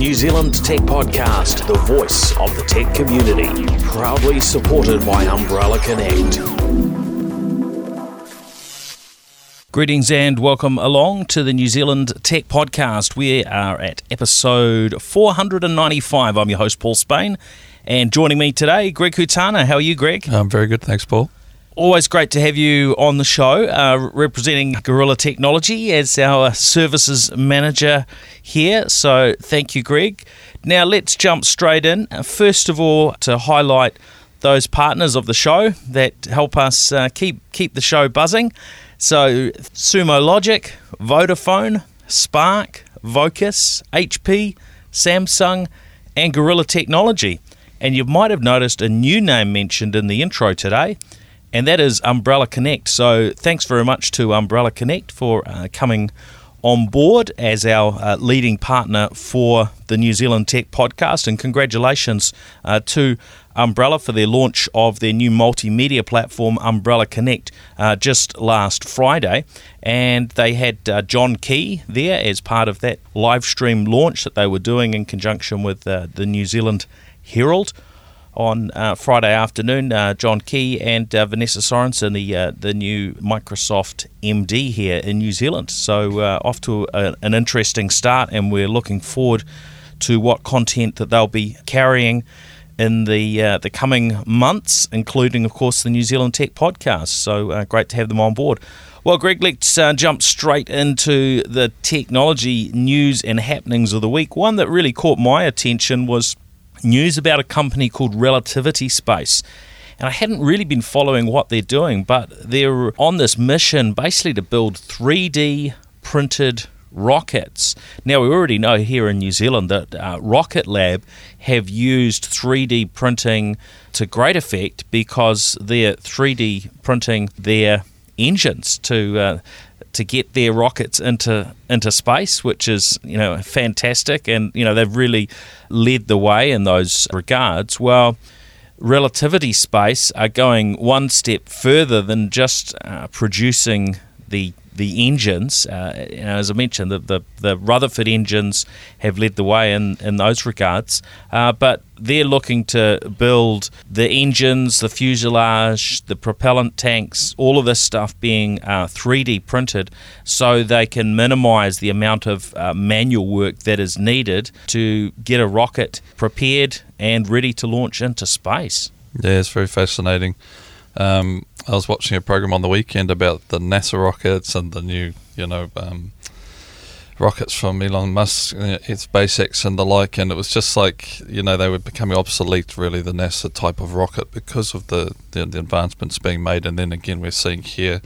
New Zealand Tech Podcast, the voice of the tech community. Proudly supported by Umbrellar Connect. Greetings and welcome along to the New Zealand Tech Podcast. We are at episode 495. I'm your host, Paul Spain, and joining me today, Greg Hutana. How are you, Greg? I'm very good, thanks, Paul. Always great to have you on the show, uh, representing Gorilla Technology as our services manager here. So, thank you, Greg. Now, let's jump straight in. Uh, first of all, to highlight those partners of the show that help us uh, keep keep the show buzzing. So, Sumo Logic, Vodafone, Spark, Vocus, HP, Samsung, and Gorilla Technology. And you might have noticed a new name mentioned in the intro today and that is Umbrellar Connect. So thanks very much to Umbrellar Connect for uh, coming on board as our uh, leading partner for the New Zealand Tech podcast, and congratulations uh, to Umbrellar for their launch of their new multimedia platform, Umbrellar Connect, uh, just last Friday. And they had uh, John Key there as part of that live stream launch that they were doing in conjunction with uh, the New Zealand Herald on uh, Friday afternoon. Uh, John Key and uh, Vanessa Sorenson, the uh, the new Microsoft MD here in New Zealand. So uh, off to a, an interesting start, and we're looking forward to what content that they'll be carrying in the uh, the coming months, including, of course, the New Zealand Tech podcast. So great to have them on board. Well, Greg, let's uh, jump straight into the technology news and happenings of the week. One that really caught my attention was news about a company called Relativity Space. And I hadn't really been following what they're doing, but they're on this mission basically to build 3D printed rockets. Now, we already know here in New Zealand that uh, Rocket Lab have used 3D printing to great effect because they're 3D printing their engines to uh, to get their rockets into into space, which is you know fantastic, and you know they've really led the way in those regards. Well, relativity space are going one step further than just uh, producing the the engines. Uh, as I mentioned, the, the, the, Rutherford engines have led the way in, in those regards, uh, but they're looking to build the engines, the fuselage, the propellant tanks, all of this stuff being uh, 3D printed so they can minimize the amount of uh, manual work that is needed to get a rocket prepared and ready to launch into space. Yeah, it's very fascinating. Um, I was watching a program on the weekend about the NASA rockets and the new, you know, um, rockets from Elon Musk, uh, it's SpaceX and the like, and it was just like you know they were becoming obsolete, really, the NASA type of rocket because of the the, the advancements being made, and then again we're seeing here.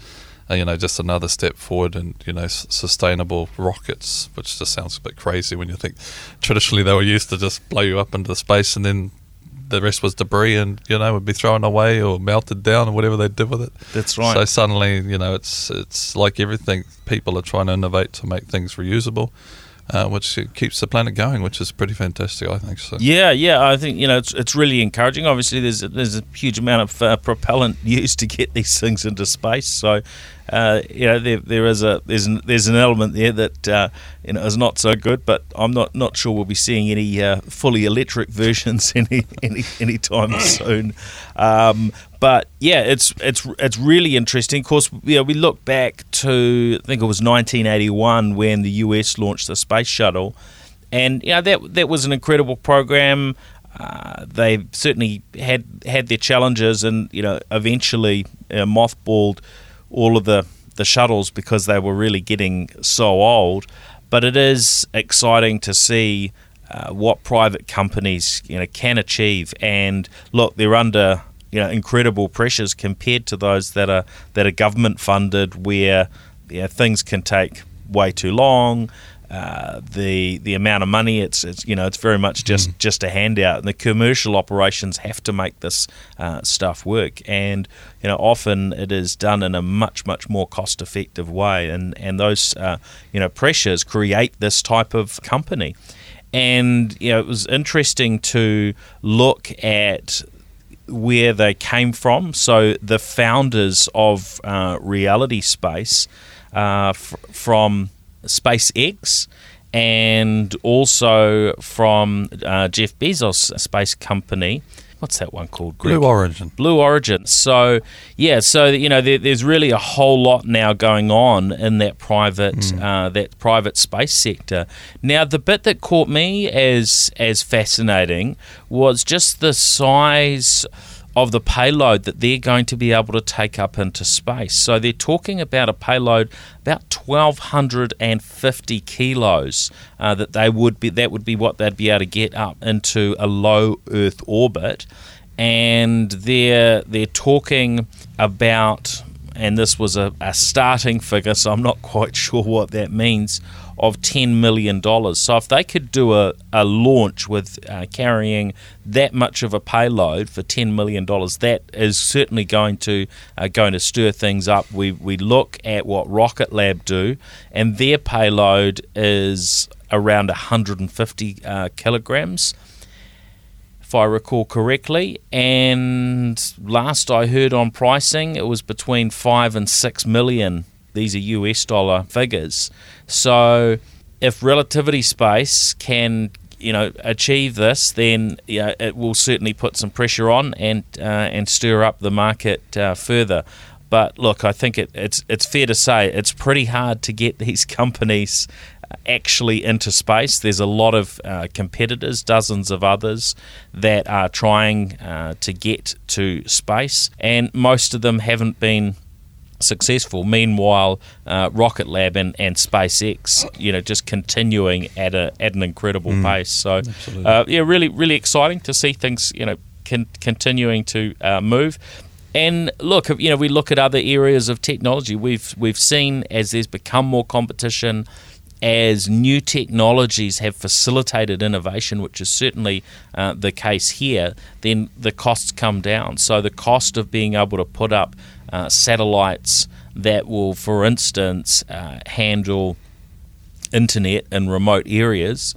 Uh, you know, just another step forward and you know s- sustainable rockets, which just sounds a bit crazy when you think traditionally they were used to just blow you up into space and then the rest was debris and you know would be thrown away or melted down or whatever they did with it. That's right. So suddenly, you know, it's it's like everything. People are trying to innovate to make things reusable. Uh, which keeps the planet going, which is pretty fantastic, I think. So. Yeah, yeah, I think you know it's, it's really encouraging. Obviously, there's a, there's a huge amount of uh, propellant used to get these things into space, so uh, you know there, there is a there's an, there's an element there that uh, you know is not so good. But I'm not not sure we'll be seeing any uh, fully electric versions any any anytime soon. Um, but yeah, it's it's it's really interesting. Of course, know, we look back to I think it was 1981 when the US launched the space shuttle, and you know that that was an incredible program. Uh, they certainly had had their challenges, and you know eventually uh, mothballed all of the the shuttles because they were really getting so old. But it is exciting to see uh, what private companies you know can achieve, and look, they're under you know incredible pressures compared to those that are that are government funded, where you know, things can take way too long. Uh, the the amount of money it's, it's you know it's very much just mm. just a handout and the commercial operations have to make this uh, stuff work and you know often it is done in a much much more cost effective way and and those uh, you know pressures create this type of company and you know it was interesting to look at where they came from. So the founders of uh, Relativity Space uh, f- from SpaceX and also from uh, Jeff Bezos' space company. What's that one called? Greg? Blue Origin. Blue Origin. So yeah, so you know there, there's really a whole lot now going on in that private uh, that private space sector. Now the bit that caught me as as fascinating was just the size of the payload that they're going to be able to take up into space. So they're talking about a payload about 1250 kilos uh, that they would be that would be what they'd be able to get up into a low Earth orbit, and they're they're talking about and this was a, a starting figure, so I'm not quite sure what that means of $10 million. So if they could do a, a launch with uh, carrying that much of a payload for $10 million, that is certainly going to uh, going to stir things up. We, we look at what Rocket Lab do, and their payload is around 150 uh, kilograms if I recall correctly. And last I heard on pricing, it was between five and six million. These are US dollar figures. So if relativity space can you know achieve this, then know, it will certainly put some pressure on and uh, and stir up the market uh, further. But look, I think it, it's it's fair to say it's pretty hard to get these companies actually into space. There's a lot of uh, competitors, dozens of others that are trying uh, to get to space, and most of them haven't been successful. Meanwhile, uh, Rocket Lab and, and SpaceX, you know, just continuing at a at an incredible Mm. pace. So, uh, yeah, really, really exciting to see things, you know, con- continuing to uh, move. And look, you know, we look at other areas of technology. We've we've seen as there's become more competition, as new technologies have facilitated innovation, which is certainly uh, the case here. Then the costs come down. So the cost of being able to put up uh, satellites that will, for instance, uh, handle internet in remote areas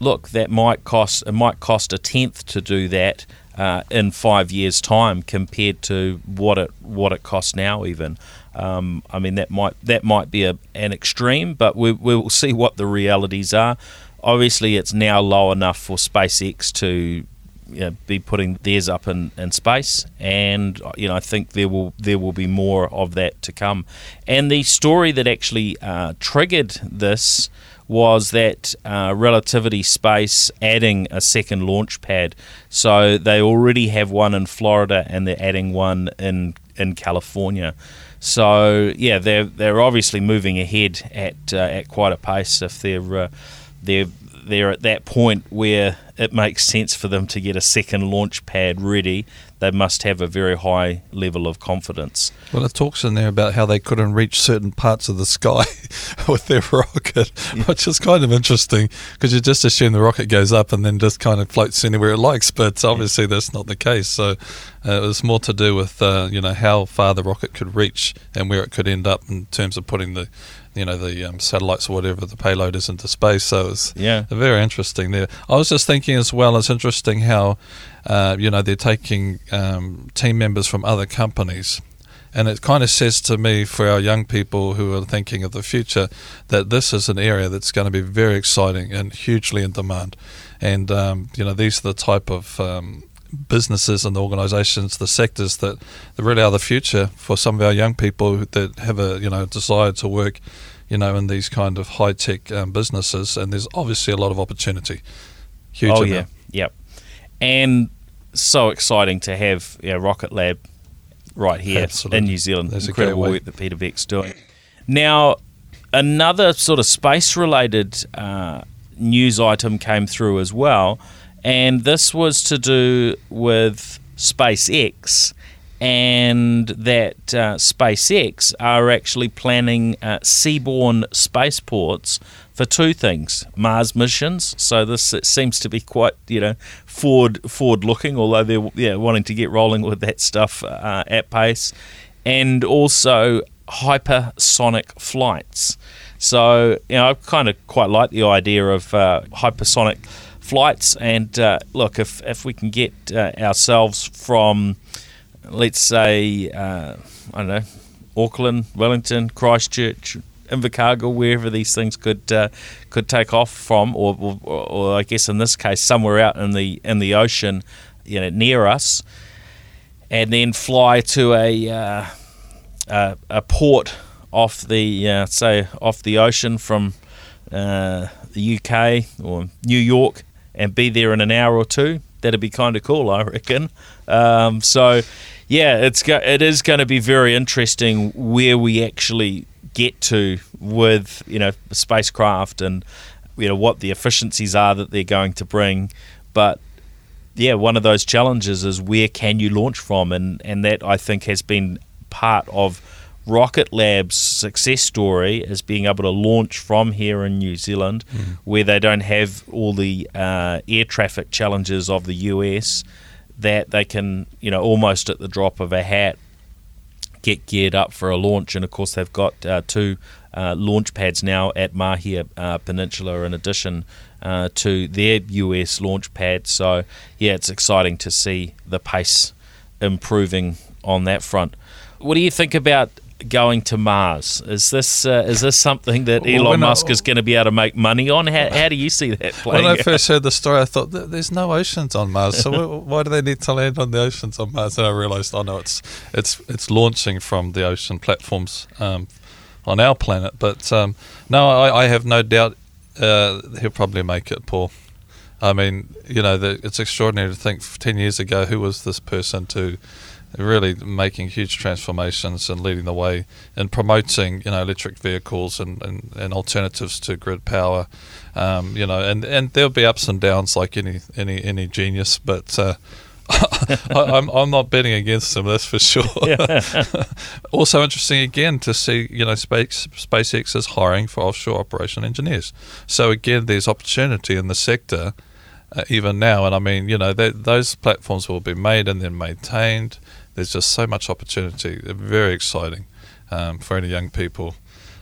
look, that might cost it might cost a tenth to do that uh, in five years' time compared to what it what it costs now. Even, um, I mean, that might that might be a, an extreme, but we we will see what the realities are. Obviously, it's now low enough for SpaceX to you know, be putting theirs up in, in space, and you know I think there will there will be more of that to come. And the story that actually uh, triggered this was that uh, relativity space adding a second launch pad. So they already have one in Florida, and they're adding one in in California. So yeah, they're they're obviously moving ahead at uh, at quite a pace if they're uh, they're they're at that point where it makes sense for them to get a second launch pad ready. They must have a very high level of confidence. Well, it talks in there about how they couldn't reach certain parts of the sky with their rocket, which is kind of interesting because you just assume the rocket goes up and then just kind of floats anywhere it likes, but obviously that's not the case. So uh, it was more to do with uh, you know how far the rocket could reach and where it could end up in terms of putting the you know the um, satellites or whatever the payload is into space. So it's Yeah. very interesting there. I was just thinking as well. It's interesting how uh, you know they're taking um, team members from other companies. And it kind of says to me, for our young people who are thinking of the future, that this is an area that's going to be very exciting and hugely in demand. And um, you know, these are the type of um, businesses and the organisations, the sectors that, that really are the future for some of our young people that have a you know desire to work, you know, in these kind of high tech um, businesses. And there's obviously a lot of opportunity. Huge. oh amount. yeah, yep. And so exciting to have yeah, Rocket Lab right here Absolutely. in New Zealand. That's a great Incredible work that Peter Beck's doing. Now, another sort of space related uh, news item came through as well, and this was to do with SpaceX. And that uh, SpaceX are actually planning uh, seaborne spaceports for two things: Mars missions. So this seems to be quite you know forward forward looking, although they're yeah wanting to get rolling with that stuff uh, at pace, and also hypersonic flights. So you know I kind of quite like the idea of uh, hypersonic flights. And uh, look, if if we can get uh, ourselves from let's say uh, I don't know Auckland, Wellington, Christchurch, Invercargill, wherever these things could uh, could take off from, or, or, or I guess in this case somewhere out in the in the ocean, you know, near us, and then fly to a uh, a, a, port off the uh, say off the ocean from uh, the UK or New York and be there in an hour or two. That'd be kind of cool, I reckon. Um, so, yeah, it's go- it is going to be very interesting where we actually get to with you know spacecraft and you know what the efficiencies are that they're going to bring, but yeah, one of those challenges is where can you launch from, and and that I think has been part of Rocket Lab's success story is being able to launch from here in New Zealand, mm. where they don't have all the uh, air traffic challenges of the US. That they can, you know, almost at the drop of a hat, get geared up for a launch. And of course, they've got uh, two uh, launch pads now at Mahia uh, Peninsula, in addition uh, to their US launch pad. So, yeah, it's exciting to see the pace improving on that front. What do you think about going to Mars. Is this uh, is this something that Elon well, Musk I, is going to be able to make money on? How, how do you see that playing? When I first heard the story, I thought there's no oceans on Mars, so why do they need to land on the oceans on Mars? And I realised, oh no, it's it's it's launching from the ocean platforms um, on our planet. But um, no, I, I, have no doubt uh, he'll probably make it, Paul. I mean, you know, the, it's extraordinary to think ten years ago who was this person to really making huge transformations and leading the way in promoting you know electric vehicles and, and, and alternatives to grid power. Um, you know and, and there'll be ups and downs like any any any genius but uh, I, am I'm, I'm not betting against them that's for sure. Also interesting again to see you know space SpaceX is hiring for offshore operation engineers. So again there's opportunity in the sector uh, even now and I mean you know those platforms will be made and then maintained there's just so much opportunity. Very exciting um, for any young people.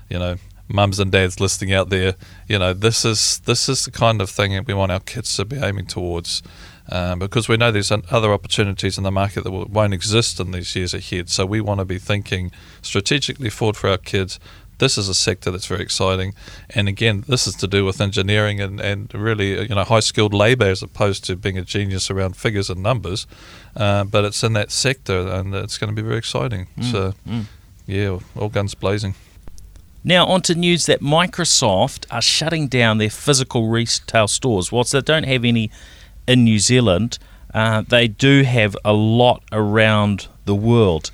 You know, mums and dads listening out there. You know, this is this is the kind of thing that we want our kids to be aiming towards. Um, because we know there's other opportunities in the market that won't exist in these years ahead. So we want to be thinking strategically forward for our kids, this is a sector that's very exciting. And again, this is to do with engineering and, and really you know high skilled labour as opposed to being a genius around figures and numbers. Uh, but it's in that sector and it's going to be very exciting. Mm, so, mm. yeah, all guns blazing. Now, on to news that Microsoft are shutting down their physical retail stores. Whilst they don't have any in New Zealand, uh, they do have a lot around the world.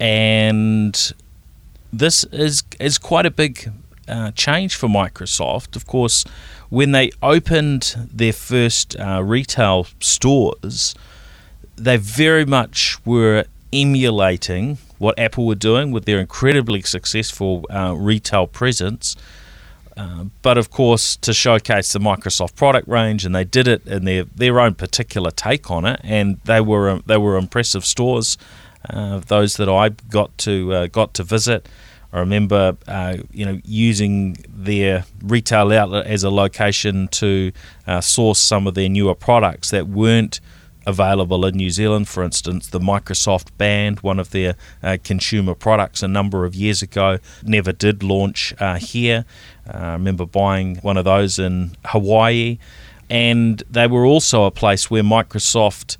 And this is is quite a big uh, change for Microsoft. Of course, when they opened their first uh, retail stores, they very much were emulating what Apple were doing with their incredibly successful uh, retail presence. Uh, but of course, to showcase the Microsoft product range, and they did it in their, their own particular take on it, and they were they were impressive stores uh, those that I got to uh, got to visit. I remember, uh, you know, using their retail outlet as a location to uh, source some of their newer products that weren't available in New Zealand. For instance, the Microsoft Band, one of their uh, consumer products a number of years ago, never did launch uh, here. I remember buying one of those in Hawaii, and they were also a place where Microsoft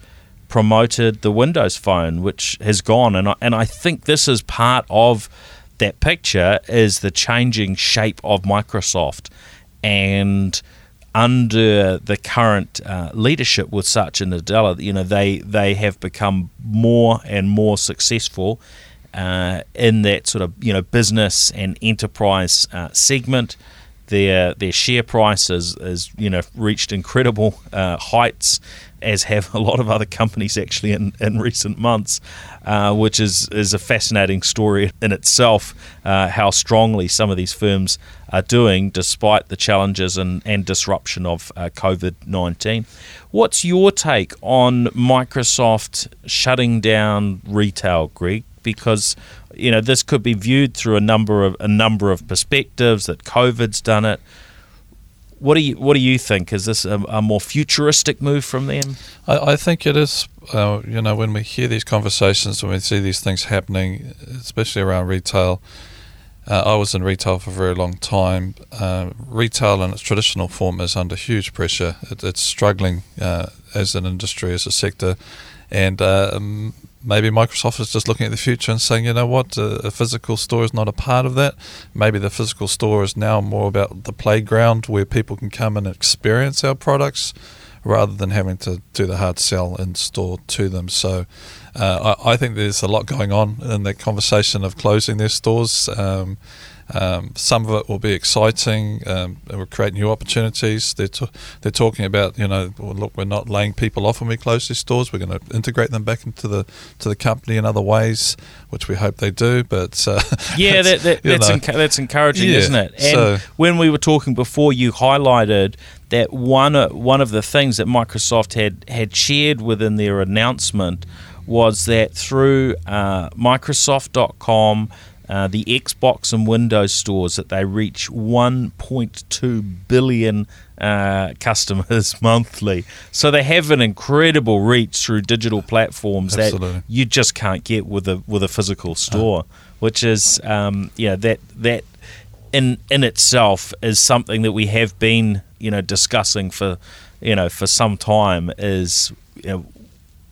promoted the Windows Phone, which has gone. And I, and I think this is part of that picture is the changing shape of Microsoft. And under the current uh, leadership with Satya Nadella, you know, they, they have become more and more successful uh, in that sort of, you know, business and enterprise uh, segment. Their, their share price has, has you know reached incredible uh, heights as have a lot of other companies actually in, in recent months, uh, which is, is a fascinating story in itself, uh, how strongly some of these firms are doing despite the challenges and, and disruption of uh, COVID 19. What's your take on Microsoft shutting down retail, Greg? Because you know this could be viewed through a number of a number of perspectives that COVID's done it what do you What do you think? Is this a, a more futuristic move from them? I, I think it is. Uh, you know, when we hear these conversations, when we see these things happening, especially around retail, Uh, I was in retail for a very long time. Uh, retail in its traditional form is under huge pressure. It, it's struggling uh, as an industry, as a sector, and um, maybe Microsoft is just looking at the future and saying, you know what, a, physical store is not a part of that. Maybe the physical store is now more about the playground where people can come and experience our products rather than having to do the hard sell in store to them. So uh, I, I, think there's a lot going on in that conversation of closing their stores. Um, um, some of it will be exciting. Um, it will create new opportunities. They're, t- they're talking about, you know, well, look, we're not laying people off when we close these stores. We're going to integrate them back into the to the company in other ways, which we hope they do. But uh, yeah, that, that, that's encu- that's encouraging, yeah, isn't it? And so, when we were talking before, you highlighted that one uh, one of the things that Microsoft had had shared within their announcement was that through uh, Microsoft.com, uh, the Xbox and Windows stores, that they reach 1.2 billion uh, customers monthly. So they have an incredible reach through digital platforms Absolutely. that you just can't get with a with a physical store, which is um, yeah that that in in itself is something that we have been you know discussing for you know for some time is you know,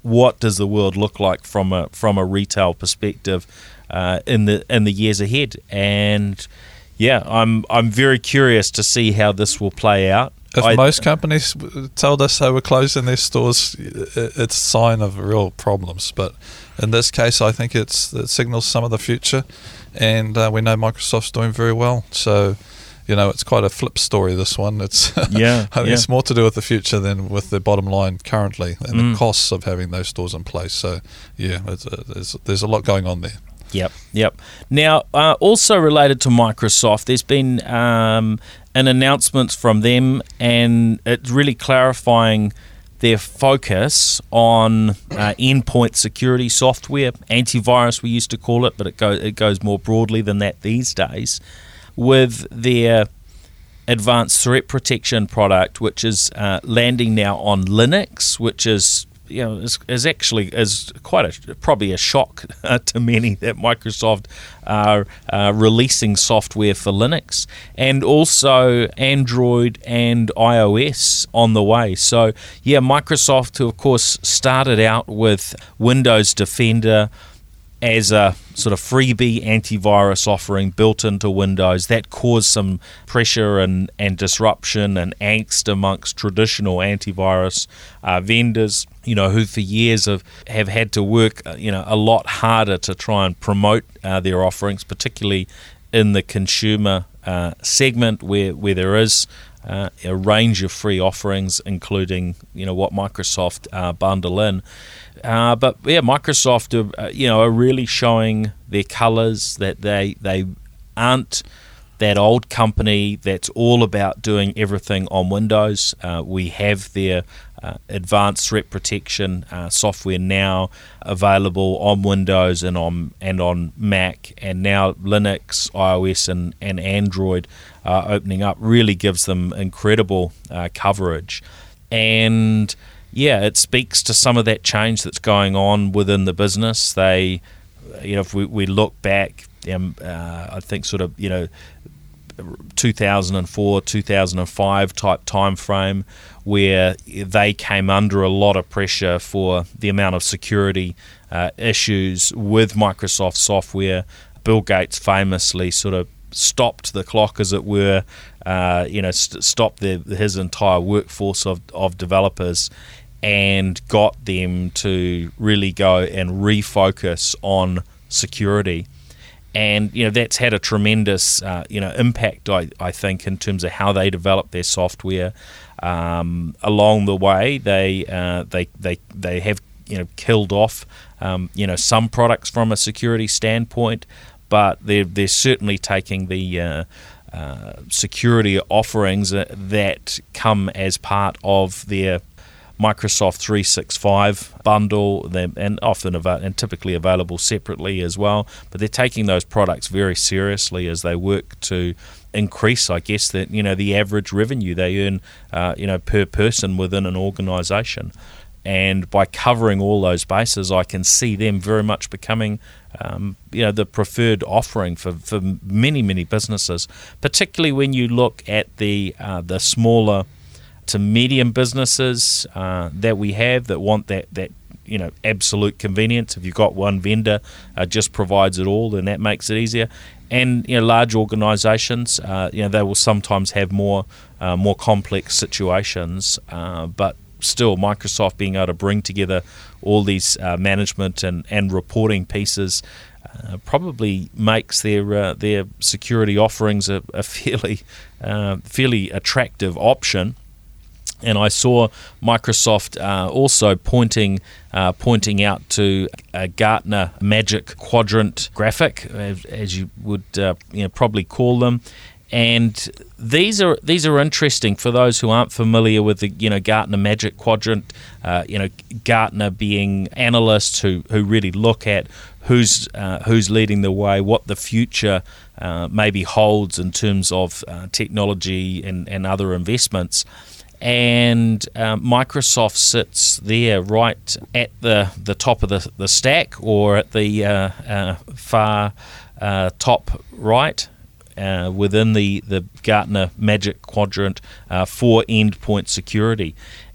what does the world look like from a from a retail perspective uh, in the in the years ahead and yeah I'm I'm very curious to see how this will play out if I, most companies told us they were closing their stores, it's a sign of real problems. But in this case, I think it's it signals some of the future, and uh, we know Microsoft's doing very well. So you know, it's quite a flip story. This one, it's yeah, I yeah. it's more to do with the future than with the bottom line currently and mm. the costs of having those stores in place. So, yeah, a, there's there's a lot going on there. Yep, yep. Now, uh, also related to Microsoft, there's been um, an announcement from them, and it's really clarifying their focus on uh, endpoint security software, antivirus we used to call it, but it goes it goes more broadly than that these days with their advanced threat protection product, which is uh, landing now on Linux, which is you know is, is actually is quite a probably a shock to many that Microsoft are uh, releasing software for Linux and also Android and iOS on the way. So yeah, Microsoft who of course started out with Windows Defender as a sort of freebie antivirus offering built into Windows that caused some pressure and, and disruption and angst amongst traditional antivirus uh, vendors, you know, who for years have, have had to work, uh, you know, a lot harder to try and promote uh, their offerings, particularly in the consumer uh, segment where, where there is uh, a range of free offerings, including you know what Microsoft uh, bundle in. Uh, but yeah, Microsoft are, uh, you know are really showing their colours that they they aren't that old company that's all about doing everything on Windows. Uh, we have their uh, advanced threat protection uh, software now available on Windows and on and on Mac, and now Linux, iOS, and and Android opening up really gives them incredible uh, coverage, and yeah, it speaks to some of that change that's going on within the business. They, you know, if we, we look back, um, uh, I think sort of, you know, 2004, 2005 type time frame where they came under a lot of pressure for the amount of security uh, issues with Microsoft software. Bill Gates famously sort of stopped the clock, as it were, uh, you know, st- stopped the, his entire workforce of, of developers and got them to really go and refocus on security. And you know that's had a tremendous uh, you know impact, I, I think, in terms of how they develop their software. Um, along the way, they uh, they they they have you know killed off um, you know some products from a security standpoint, but they're they're certainly taking the uh, uh, security offerings that come as part of their Microsoft 365 bundle, and often and typically available separately as well. But they're taking those products very seriously as they work to increase, I guess, that you know the average revenue they earn, uh, you know, per person within an organisation. and by covering all those bases, I can see them very much becoming, um, you know, the preferred offering for, for many many businesses. Particularly when you look at the uh, the smaller to medium businesses uh, that we have that want that that you know absolute convenience. If you've got one vendor, uh, just provides it all, then that makes it easier. And you know, large organisations, uh, you know, they will sometimes have more uh, more complex situations, uh, but still Microsoft being able to bring together all these uh, management and, and reporting pieces uh, probably makes their their security offerings a, a fairly fairly attractive option. And I saw Microsoft uh, also pointing uh, pointing out to a Gartner Magic Quadrant graphic, as, you would you know, probably call them, and these are these are interesting for those who aren't familiar with the you know Gartner Magic Quadrant. Uh, you know Gartner being analysts who, who really look at who's uh, who's leading the way, what the future uh, maybe holds in terms of uh, technology and, and other investments. And uh, Microsoft sits there right at the, the top of the, the stack or at the uh, far top right uh, within the, the Gartner Magic Quadrant uh, for endpoint security.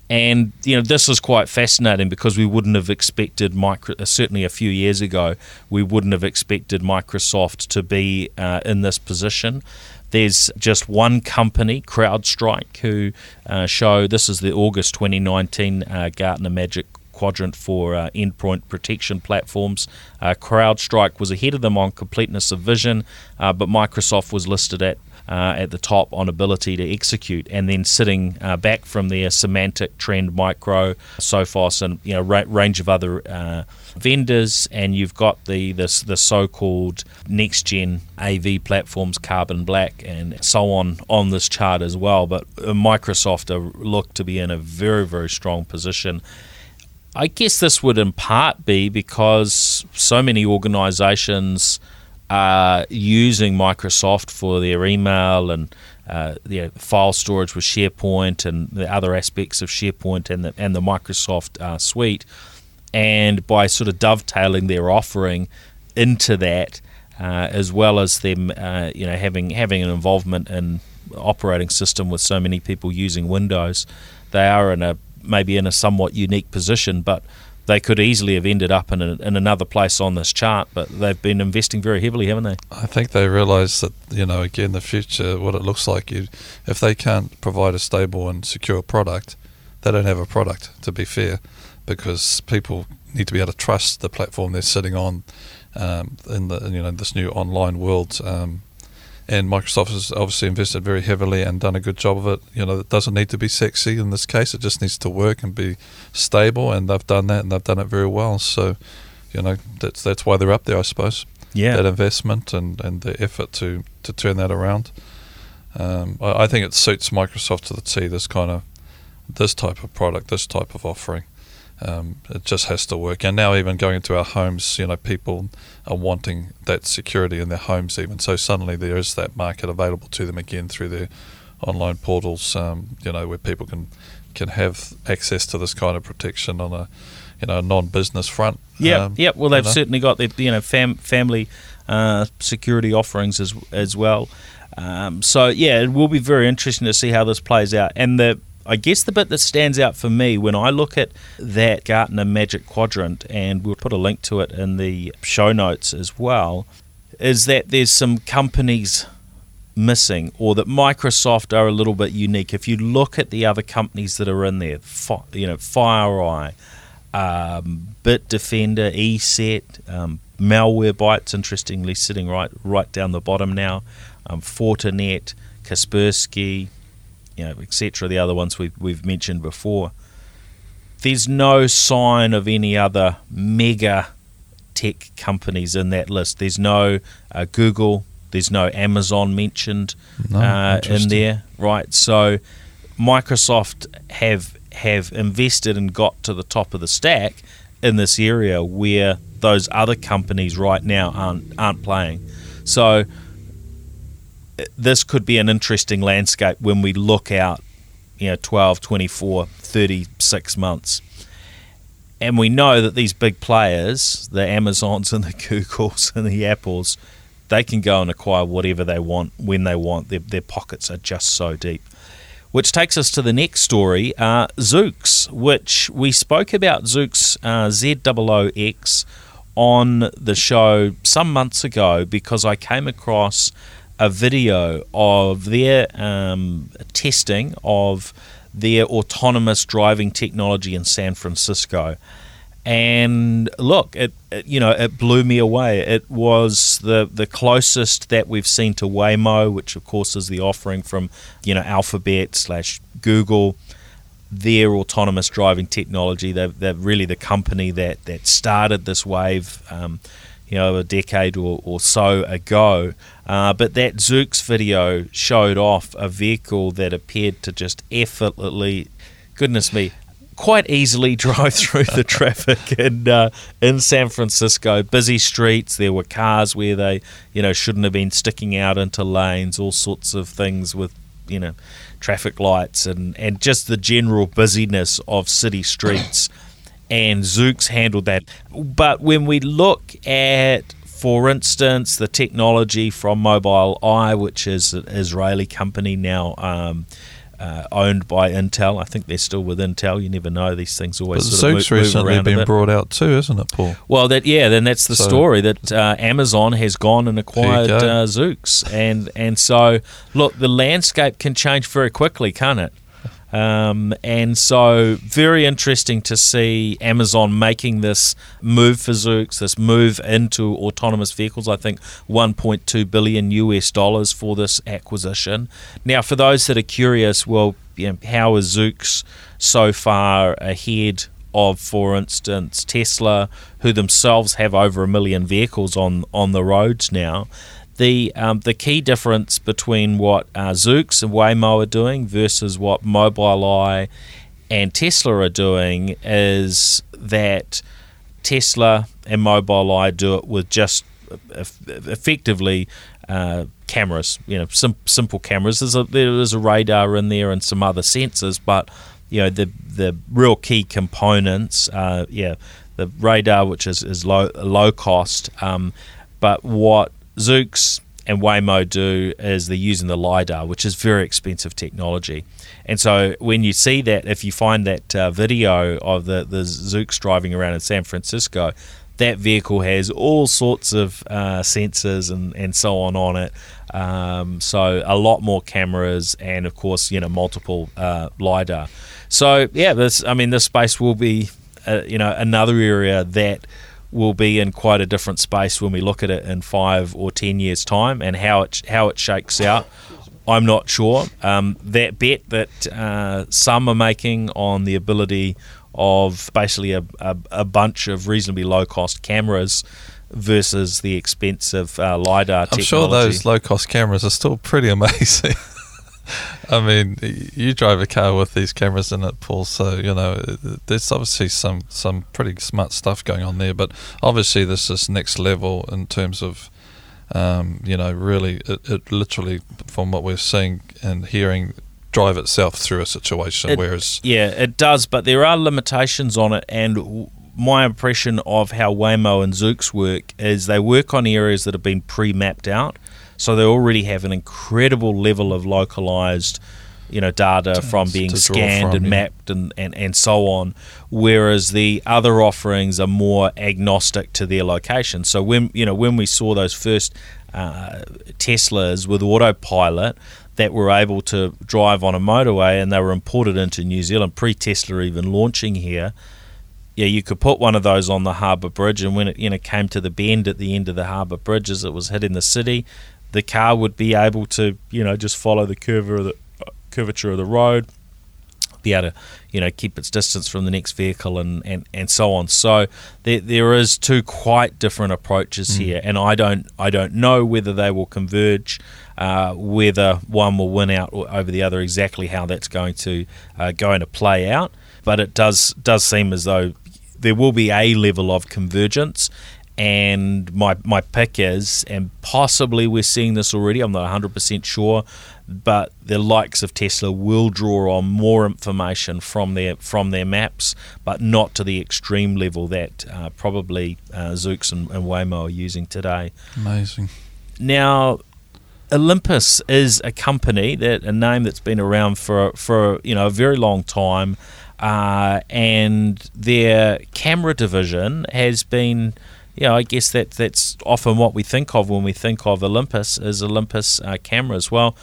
And you know this is quite fascinating because we wouldn't have expected micro, uh, certainly a few years ago we wouldn't have expected Microsoft to be uh, in this position. There's just one company, CrowdStrike, who uh, show this is the August 2019 uh, Gartner Magic quadrant for uh, endpoint protection platforms. Uh, CrowdStrike was ahead of them on completeness of vision, uh, but Microsoft was listed at uh, at the top on ability to execute, and then sitting uh, back from there, Symantec, Trend Micro, Sophos, and you know ra- range of other uh, vendors, and you've got the the, the so-called next gen AV platforms, Carbon Black, and so on on this chart as well. But Microsoft are look to be in a very very strong position. I guess this would in part be because so many organizations are using Microsoft for their email and uh, their file storage with SharePoint and the other aspects of SharePoint and the, and the Microsoft uh, suite. And by sort of dovetailing their offering into that, uh, as well as them, uh, you know, having having an involvement in operating system with so many people using Windows, they are in a maybe in a somewhat unique position, but they could easily have ended up in, a, in another place on this chart, but they've been investing very heavily, haven't they? I think they realise that, you know, again, the future, what it looks like, you, if they can't provide a stable and secure product, they don't have a product, to be fair, because people need to be able to trust the platform they're sitting on um, in the you know this new online world. Um, and Microsoft has obviously invested very heavily and done a good job of it. You know, it doesn't need to be sexy in this case; it just needs to work and be stable, and they've done that, and they've done it very well. So, you know, that's that's why they're up there, I suppose. Yeah, that investment and, and the effort to to turn that around. Um, I, I think it suits Microsoft to the T. This kind of this type of product, this type of offering. Um, it just has to work. And now, even going into our homes, you know, people are wanting that security in their homes, even. So suddenly there is that market available to them again through their online portals, um, you know, where people can can have access to this kind of protection on a you know non-business front. Yeah, um, yeah. Well, they've you know. certainly got their you know fam- family uh, security offerings as as well. Um, so yeah, it will be very interesting to see how this plays out. And the I guess the bit that stands out for me when I look at that Gartner Magic Quadrant, and we'll put a link to it in the show notes as well, is that there's some companies missing or that Microsoft are a little bit unique. If you look at the other companies that are in there, you know, FireEye, um, Bitdefender, ESET, um, Malwarebytes, interestingly sitting right right down the bottom now, um, Fortinet, Kaspersky, you know, etc. The other ones we've, we've mentioned before. There's no sign of any other mega tech companies in that list. There's no uh, Google, there's no Amazon mentioned no, uh, in there, right? So Microsoft have have invested and got to the top of the stack in this area where those other companies right now aren't aren't playing. So this could be an interesting landscape when we look out, you know, 12, 24, 36 months. And we know that these big players, the Amazons and the Googles and the Apples, they can go and acquire whatever they want when they want. Their, their pockets are just so deep. Which takes us to the next story, uh, Zoox, which we spoke about Zoox uh, ZOOX on the show some months ago because I came across a video of their um, testing of their autonomous driving technology in San Francisco. And look, it, it, you know it blew me away. It was the the closest that we've seen to Waymo, which of course is the offering from you know Alphabet slash Google their autonomous driving technology. They're, they're really the company that, that started this wave, um, you know, a decade or, or so ago. Uh, but that Zoox video showed off a vehicle that appeared to just effortlessly, goodness me, quite easily drive through the traffic in uh, in San Francisco. Busy streets. There were cars where they, you know, shouldn't have been sticking out into lanes. All sorts of things with, you know, traffic lights and, and just the general busyness of city streets. And Zoox handled that. But when we look at, for instance, the technology from Mobileye, which is an Israeli company now. Um, uh, owned by Intel. I think they're still with Intel. You never know; these things always. But sort Zoox of move, recently move been brought out too, isn't it, Paul? Well, that yeah, then that's the So- story that uh, Amazon has gone and acquired uh, Zoox, and and so look, the landscape can change very quickly, can't it? Um, and so, very interesting to see Amazon making this move for Zoox, this move into autonomous vehicles. I think 1.2 billion US dollars for this acquisition. Now, for those that are curious, well, you know, how is Zoox so far ahead of, for instance, Tesla, who themselves have over a million vehicles on on the roads now? The um, the key difference between what uh, and Waymo are doing versus what Mobileye and Tesla are doing is that Tesla and Mobileye do it with just effectively uh, cameras, you know, sim- simple cameras. There's a there's a radar in there and some other sensors, but you know the the real key components, uh, yeah, the radar, which is is low low cost, um, but what Zoox and Waymo do is they're using the LiDAR, which is very expensive technology. And so when you see that, if you find that uh, video of the, the Zoox driving around in San Francisco, that vehicle has all sorts of uh, sensors and, and so on on it. Um, so a lot more cameras and of course you know multiple uh, lidar. So yeah, this I mean this space will be uh, you know another area that will be in quite a different space when we look at it in five or ten years time and how it how it shakes out. I'm not sure. Um, that bet that uh, some are making on the ability of basically a, a, a bunch of reasonably low cost cameras versus the expensive uh, lidar I'm technology. sure those low cost cameras are still pretty amazing. I mean, you drive a car with these cameras in it, Paul. So you know, there's obviously some some pretty smart stuff going on there. But obviously, this is next level in terms of, um, you know, really, it, it literally, from what we're seeing and hearing, drive itself through a situation. It- whereas, Yeah, it does, but there are limitations on it. And w- my impression of how Waymo and Zoox work is they work on areas that have been pre mapped out. So they already have an incredible level of localized you know data from being scanned from, and yeah. mapped and, and, and so on whereas the other offerings are more agnostic to their location so when you know when we saw those first uh, Teslas with autopilot that were able to drive on a motorway and they were imported into New Zealand pre Tesla even launching here yeah, you could put one of those on the harbour bridge, and when it you know came to the bend at the end of the harbour bridge as it was hitting the city, the car would be able to you know just follow the curvature of the uh, curvature of the road, be able to you know keep its distance from the next vehicle, and and, and so on. So there there is two quite different approaches here, and I don't I don't know whether they will converge. Uh, whether one will win out over the other, exactly how that's going to uh, going to play out, but it does does seem as though there will be a level of convergence, And my, my pick is, and possibly we're seeing this already, I'm not 100% sure, but the likes of Tesla will draw on more information from their from their maps, but not to the extreme level that uh, probably uh, Zoox and, and Waymo are using today. Amazing. Now, Olympus is a company that a name that's been around for for you know a very long time, uh, and their camera division has been. Know, I guess that that's often what we think of when we think of Olympus is Olympus uh, cameras. Well,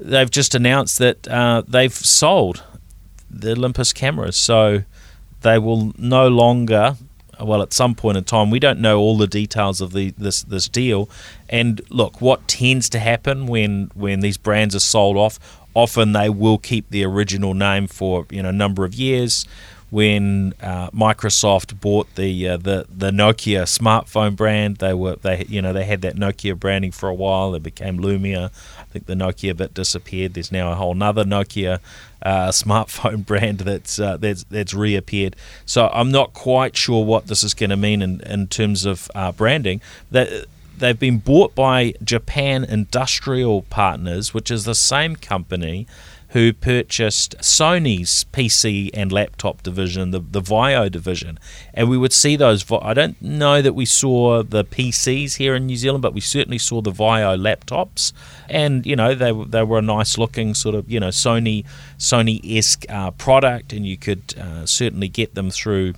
they've just announced that uh, they've sold the Olympus cameras, so they will no longer well, at some point in time, we don't know all the details of the this this deal. And look, what tends to happen when when these brands are sold off, often they will keep the original name for you know a number of years. When uh, Microsoft bought the uh, the the Nokia smartphone brand, they were they you know they had that Nokia branding for a while. It became Lumia. I think the Nokia bit disappeared. There's now a whole another Nokia uh, smartphone brand that's uh, that's that's reappeared. So I'm not quite sure what this is going to mean in in terms of uh, branding. That they've been bought by Japan Industrial Partners, which is the same company who purchased Sony's PC and laptop division, the, the VAIO division. And we would see those. I don't know that we saw the PCs here in New Zealand, but we certainly saw the VAIO laptops. And, you know, they, they were a nice looking sort of, you know, Sony Sony esque uh, product, and you could uh, certainly get them through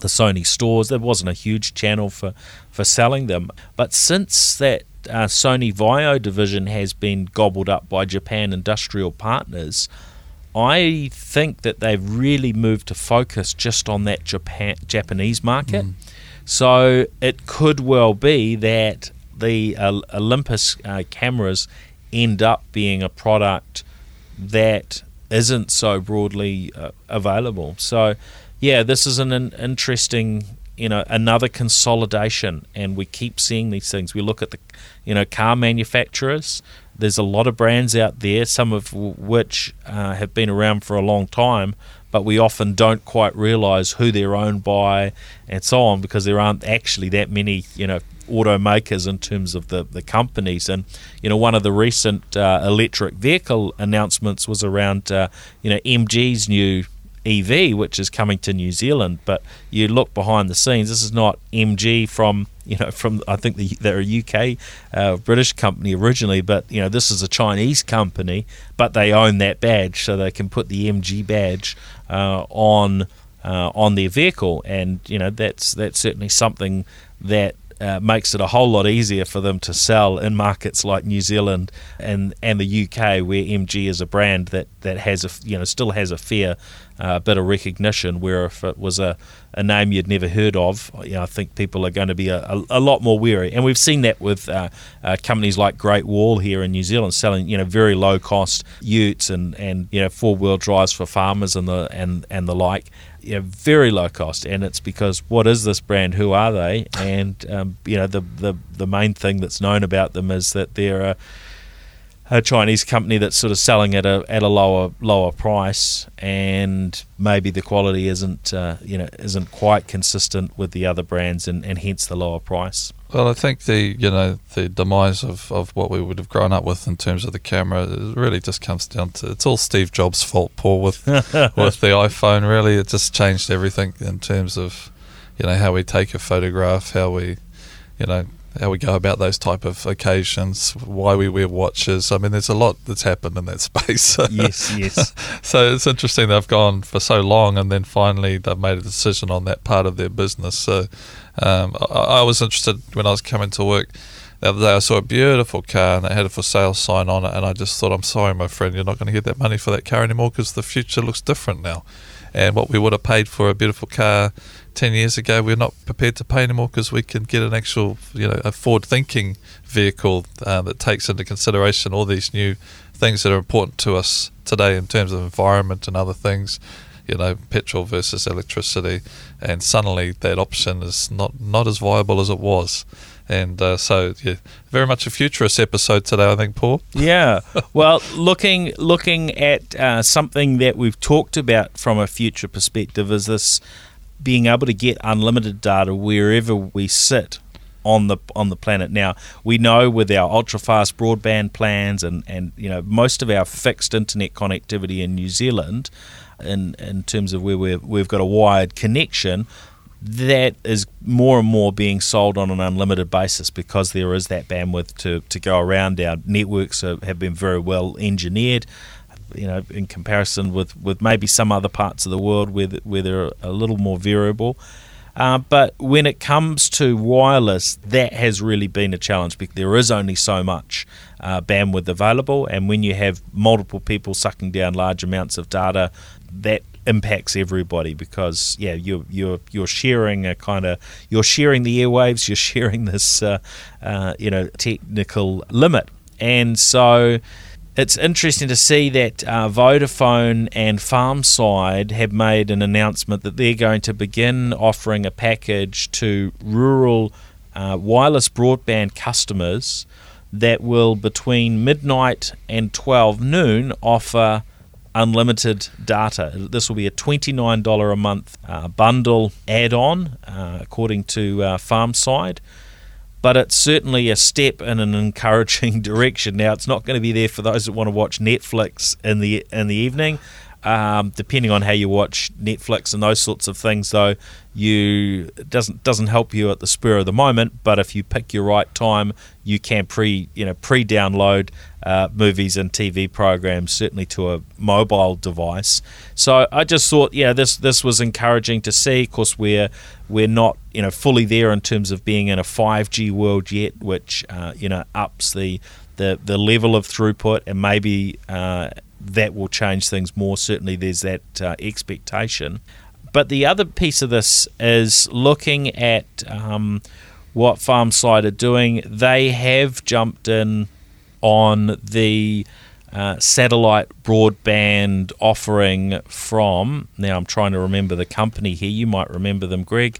the Sony stores. There wasn't a huge channel for, for selling them. But since that uh, Sony VAIO division has been gobbled up by Japan Industrial Partners, I think that they've really moved to focus just on that Japan Japanese market. Mm. So it could well be that the uh, Olympus uh, cameras end up being a product that isn't so broadly uh, available. So, yeah, this is an, an interesting you know another consolidation and we keep seeing these things. We look at the you know car manufacturers. There's a lot of brands out there some of which uh, have been around for a long time but we often don't quite realize who they're owned by and so on because there aren't actually that many you know automakers in terms of the, the companies. And you know one of the recent uh, electric vehicle announcements was around uh, you know MG's new EV, which is coming to New Zealand. But you look behind the scenes. This is not MG from you know from I think the, they're a UK uh, British company originally, but you know this is a Chinese company, but they own that badge, so they can put the MG badge uh, on. Uh, on their vehicle, and you know that's that's certainly something that uh, makes it a whole lot easier for them to sell in markets like New Zealand and and the UK, where MG is a brand that, that has a you know still has a fair uh, bit of recognition. Where if it was a, a name you'd never heard of, you know, I think people are going to be a, a, a lot more wary. And we've seen that with uh, uh, companies like Great Wall here in New Zealand selling you know very low cost utes and and you know four wheel drives for farmers and the and and the like you know, very low cost, and it's because what is this brand? Who are they? And um, you know, the, the the main thing that's known about them is that they're a, a Chinese company that's sort of selling at a at a lower lower price, and maybe the quality isn't uh, you know isn't quite consistent with the other brands, and, and hence the lower price. Well, I think the you know the demise of, of what we would have grown up with in terms of the camera really just comes down to it's all Steve Jobs' fault, Paul, with with the iPhone. Really, it just changed everything in terms of you know how we take a photograph, how we you know how we go about those type of occasions, why we wear watches. I mean, there's a lot that's happened in that space. yes, yes. so it's interesting they've gone for so long, and then finally they've made a decision on that part of their business. So um, I, I, was interested when I was coming to work the other day. I saw a beautiful car and it had a for sale sign on it, and I just thought, I'm sorry, my friend, you're not going to get that money for that car anymore because the future looks different now. And what we would have paid for a beautiful car 10 years ago, we're not prepared to pay anymore because we can get an actual, you know, a forward thinking vehicle uh, that takes into consideration all these new things that are important to us today in terms of environment and other things you know, petrol versus electricity, and suddenly that option is not not as viable as it was. And uh, so, yeah, very much a futurist episode today, I think, Paul. Yeah. Well, looking looking at uh, something that we've talked about from a future perspective is this being able to get unlimited data wherever we sit on the on the planet. Now we know with our ultra fast broadband plans and and you know most of our fixed internet connectivity in New Zealand, in in terms of where we've we've got a wired connection. That is more and more being sold on an unlimited basis because there is that bandwidth to, to go around. Our networks are, have been very well engineered you know, in comparison with, with maybe some other parts of the world where, where they're a little more variable. Uh, but when it comes to wireless, that has really been a challenge because there is only so much uh, bandwidth available, and when you have multiple people sucking down large amounts of data, that impacts everybody because yeah you're you're you're sharing a kind of you're sharing the airwaves you're sharing this uh, uh, you know technical limit. And so it's interesting to see that uh, Vodafone and Farmside have made an announcement that they're going to begin offering a package to rural uh, wireless broadband customers that will, between midnight and 12 noon, offer unlimited data. This will be a $29 a month uh, bundle add on, uh, according to uh, Farmside but it's certainly a step in an encouraging direction. Now, it's not going to be there for those that want to watch Netflix in the in the evening. Um, depending on how you watch Netflix and those sorts of things, though, you doesn't doesn't help you at the spur of the moment. But if you pick your right time, you can pre you know pre download uh, movies and TV programs certainly to a mobile device. So I just thought, yeah, this this was encouraging to see. Of course, we're we're not you know fully there in terms of being in a 5G world yet, which uh, you know ups the the the level of throughput and maybe. Uh, that will change things more. Certainly, there's that uh, expectation. But the other piece of this is looking at um, what Farmside are doing. They have jumped in on the uh, satellite broadband offering from. Now, I'm trying to remember the company here. You might remember them, Greg.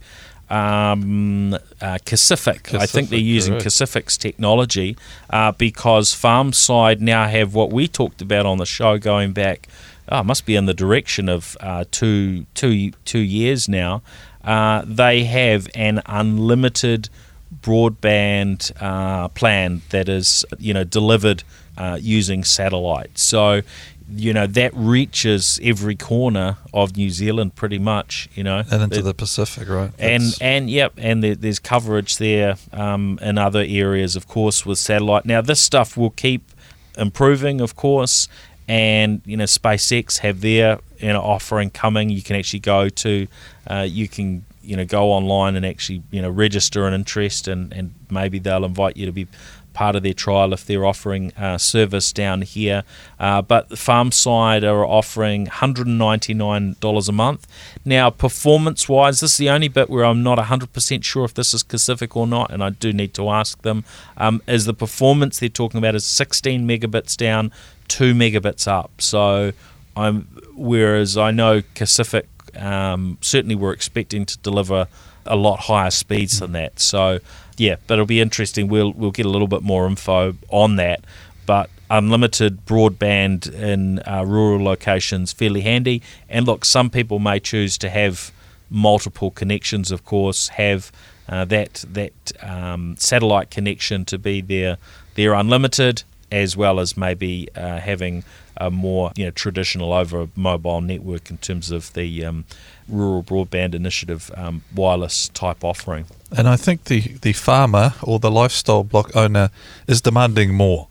Um, uh, Kacific. I think they're using correct. Kacific's technology uh, because Farmside now have what we talked about on the show going back. Oh, must be in the direction of uh, two, two, two years now. Uh, they have an unlimited broadband uh, plan that is you know delivered uh, using satellite. So you know that reaches every corner of New Zealand pretty much. You know, and into it, the Pacific, right? And and yep, and there, there's coverage there um, in other areas, of course, with satellite. Now this stuff will keep improving, of course. And you know, SpaceX have their you know offering coming. You can actually go to, uh, you can you know go online and actually you know register an interest and, and maybe they'll invite you to be part of their trial if they're offering uh, service down here. Uh, but Farmside are offering $199 a month. Now, performance wise, this is the only bit where I'm not 100% sure if this is Kacific or not, and I do need to ask them. Um, is the performance they're talking about is 16 megabits down, 2 megabits up. So I'm whereas I know Kacific um, certainly we're expecting to deliver a lot higher speeds than that. So yeah, but it'll be interesting. We'll we'll get a little bit more info on that. But unlimited broadband in uh, rural locations fairly handy. And look, some people may choose to have multiple connections. Of course, have uh, that that um, satellite connection to be their their unlimited, as well as maybe uh, having a more you know traditional over mobile network in terms of the um, rural broadband initiative um, wireless type offering. And I think the, the farmer or the lifestyle block owner is demanding more.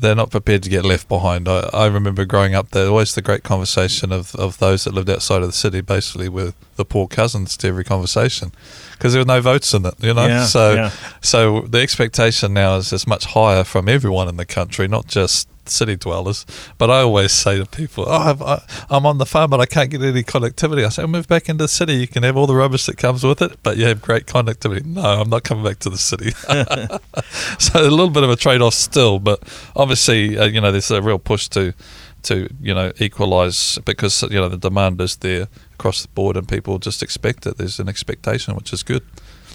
They're not prepared to get left behind. I, I remember growing up there, was always the great conversation of, of those that lived outside of the city, basically with the poor cousins to every conversation, because there were no votes in it, you know. Yeah, so, yeah. so the expectation now is, is much higher from everyone in the country, not just city dwellers. But I always say to people, "Oh, i am on the farm, but I can't get any connectivity." I say, "Move back into the city. You can have all the rubbish that comes with it, but you have great connectivity." No, I'm not coming back to the city. so a little bit of a trade-off still, but obviously, uh, you know, there's a real push to to you know equalise because you know the demand is there across the board, and people just expect it. There's an expectation, which is good.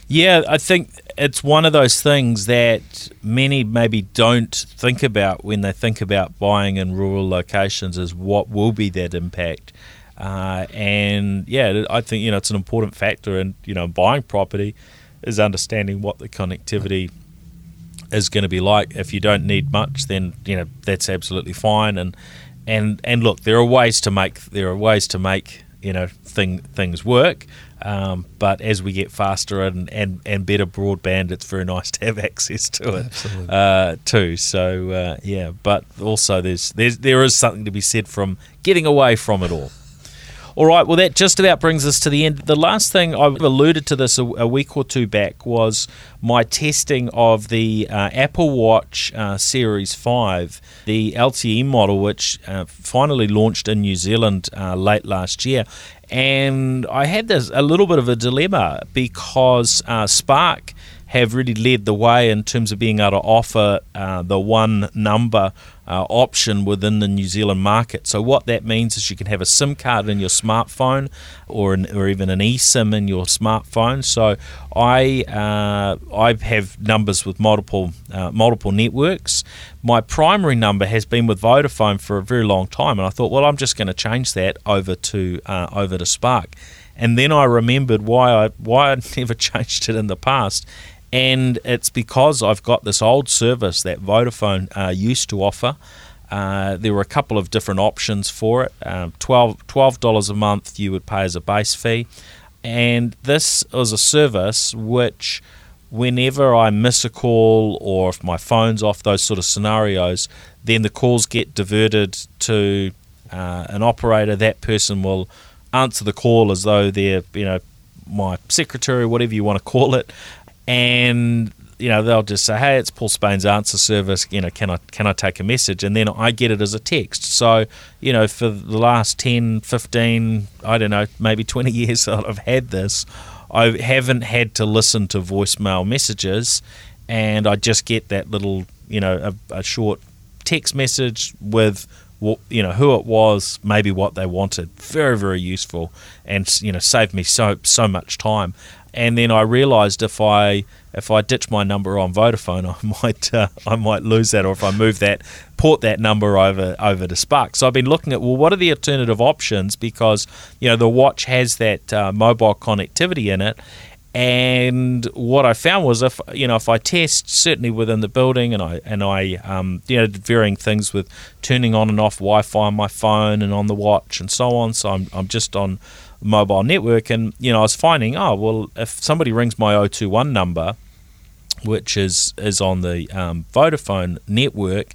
Yeah, I think it's one of those things that many maybe don't think about when they think about buying in rural locations is what will be that impact. Uh, and yeah, I think you know it's an important factor in you know buying property is understanding what the connectivity is going to be like. If you don't need much, then you know that's absolutely fine. And and and look, there are ways to make there are ways to make you know thing things work. Um, but as we get faster and, and, and better broadband, it's very nice to have access to it uh, too. So uh, yeah, but also there's there's there is something to be said from getting away from it all. All right, well, that just about brings us to the end. The last thing I've alluded to this a, a week or two back was my testing of the uh, Apple Watch uh, Series 5, the LTE model, which uh, finally launched in New Zealand uh, late last year. And I had this a little bit of a dilemma because uh, Spark have really led the way in terms of being able to offer uh, the one number uh, option within the New Zealand market. So what that means is you can have a SIM card in your smartphone, or an, or even an eSIM in your smartphone. So I uh, I have numbers with multiple uh, multiple networks. My primary number has been with Vodafone for a very long time, and I thought, well, I'm just going to change that over to uh, over to Spark. And then I remembered why I why I'd never changed it in the past and it's because I've got this old service that Vodafone uh, used to offer. Uh, there were a couple of different options for it. Um, $12, dollars a month you would pay as a base fee, and this was a service which, whenever I miss a call or if my phone's off, those sort of scenarios, then the calls get diverted to uh, an operator. That person will answer the call as though they're, you know, my secretary, whatever you want to call it, and you know they'll just say hey it's paul spain's answer service you know can i can i take a message? And then i get it as a text. So you know for the last 10 15 i don't know maybe 20 years that i've had this i haven't had to listen to voicemail messages. And i just get that little you know a, a short text message with you know who it was, maybe what they wanted. Very very useful, and you know saved me so so much time and then I realised if I if I ditch my number on Vodafone, I might uh, I might lose that, or if I move that port that number over over to Spark. So I've been looking at well, what are the alternative options because you know the watch has that uh, mobile connectivity in it. And what I found was if you know if I test certainly within the building and I and I um, you know varying things with turning on and off Wi-Fi on my phone and on the watch and so on. So I'm I'm just on mobile network. And, you know, I was finding, oh, well, if somebody rings my 021 number, which is, is on the um, Vodafone network,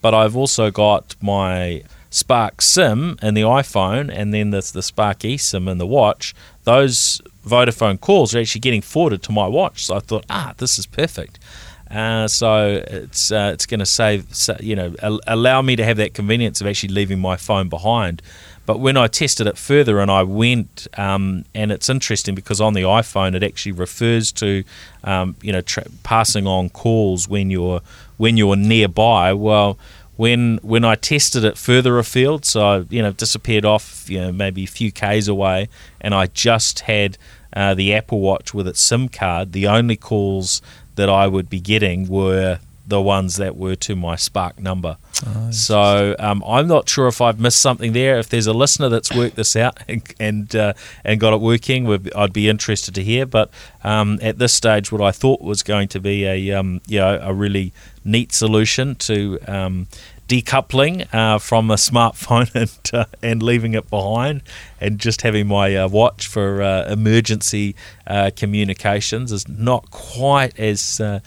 but I've also got my Spark SIM in the iPhone and then there's the Spark eSIM in the watch, those Vodafone calls are actually getting forwarded to my watch. So I thought, ah, this is perfect. Uh, so it's uh, it's going to save, you know, allow me to have that convenience of actually leaving my phone behind. But when I tested it further and I went, um, and it's interesting because on the iPhone it actually refers to, um, you know, tra- passing on calls when you're when you're nearby. Well, when when I tested it further afield, so I, you know disappeared off, you know, maybe a few k's away, and I just had uh, the Apple Watch with its SIM card. The only calls that I would be getting were the ones that were to my Spark number. Oh, so um, I'm not sure if I've missed something there. If there's a listener that's worked this out and and, uh, and got it working, I'd be interested to hear. But um, at this stage, what I thought was going to be a um, you know, a really neat solution to um, decoupling uh, from a smartphone and uh, and leaving it behind, and just having my uh, watch for uh, emergency uh, communications is not quite as uh,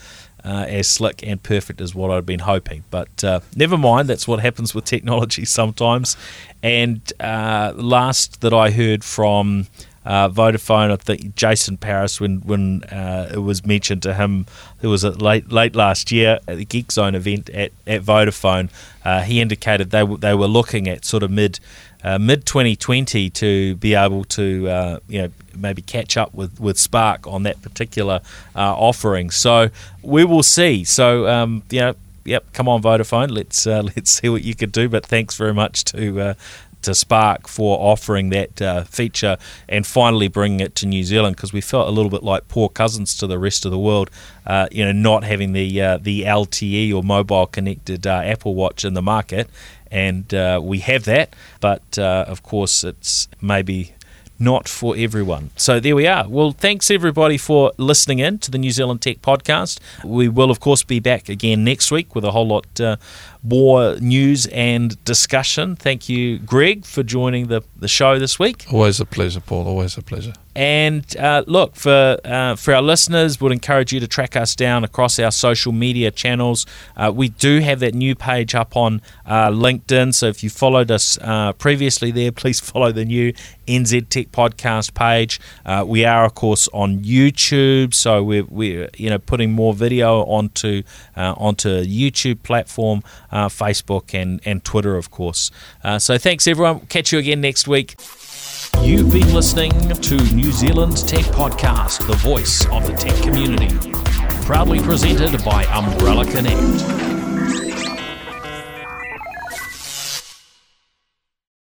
as slick and perfect as what I'd been hoping. But never mind, that's what happens with technology sometimes. And last that I heard from uh, Vodafone, I think Jason Paris, when when uh, it was mentioned to him, it was late late last year at the Geek Zone event at, at Vodafone. Uh, he indicated they w- they were looking at sort of mid uh, mid 2020 to be able to uh, you know maybe catch up with, with Spark on that particular uh, offering. So we will see. So um, you know, yep, come on Vodafone, let's uh, let's see what you could do. But thanks very much to uh, to Spark for offering that uh, feature and finally bringing it to New Zealand because we felt a little bit like poor cousins to the rest of the world, uh, you know, not having the uh, the LTE or mobile connected uh, Apple Watch in the market, and uh, we have that, but uh, of course it's maybe not for everyone. So there we are. Well, thanks everybody for listening in to the New Zealand Tech Podcast. We will, of course, be back again next week with a whole lot uh, more news and discussion. Thank you, Greg, for joining the, the show this week. Always a pleasure, Paul. Always a pleasure. And uh, look, for uh, for our listeners, would encourage you to track us down across our social media channels. Uh, we do have that new page up on uh, LinkedIn, so if you followed us uh, previously there, please follow the new NZ Tech Podcast page. Uh, we are, of course, on YouTube, so we're, we're you know putting more video onto onto YouTube platform, Uh, Facebook, and and Twitter, of course. Uh, so thanks everyone. Catch you again next week. You've been listening to New Zealand Tech Podcast, the voice of the tech community. Proudly presented by Umbrellar Connect.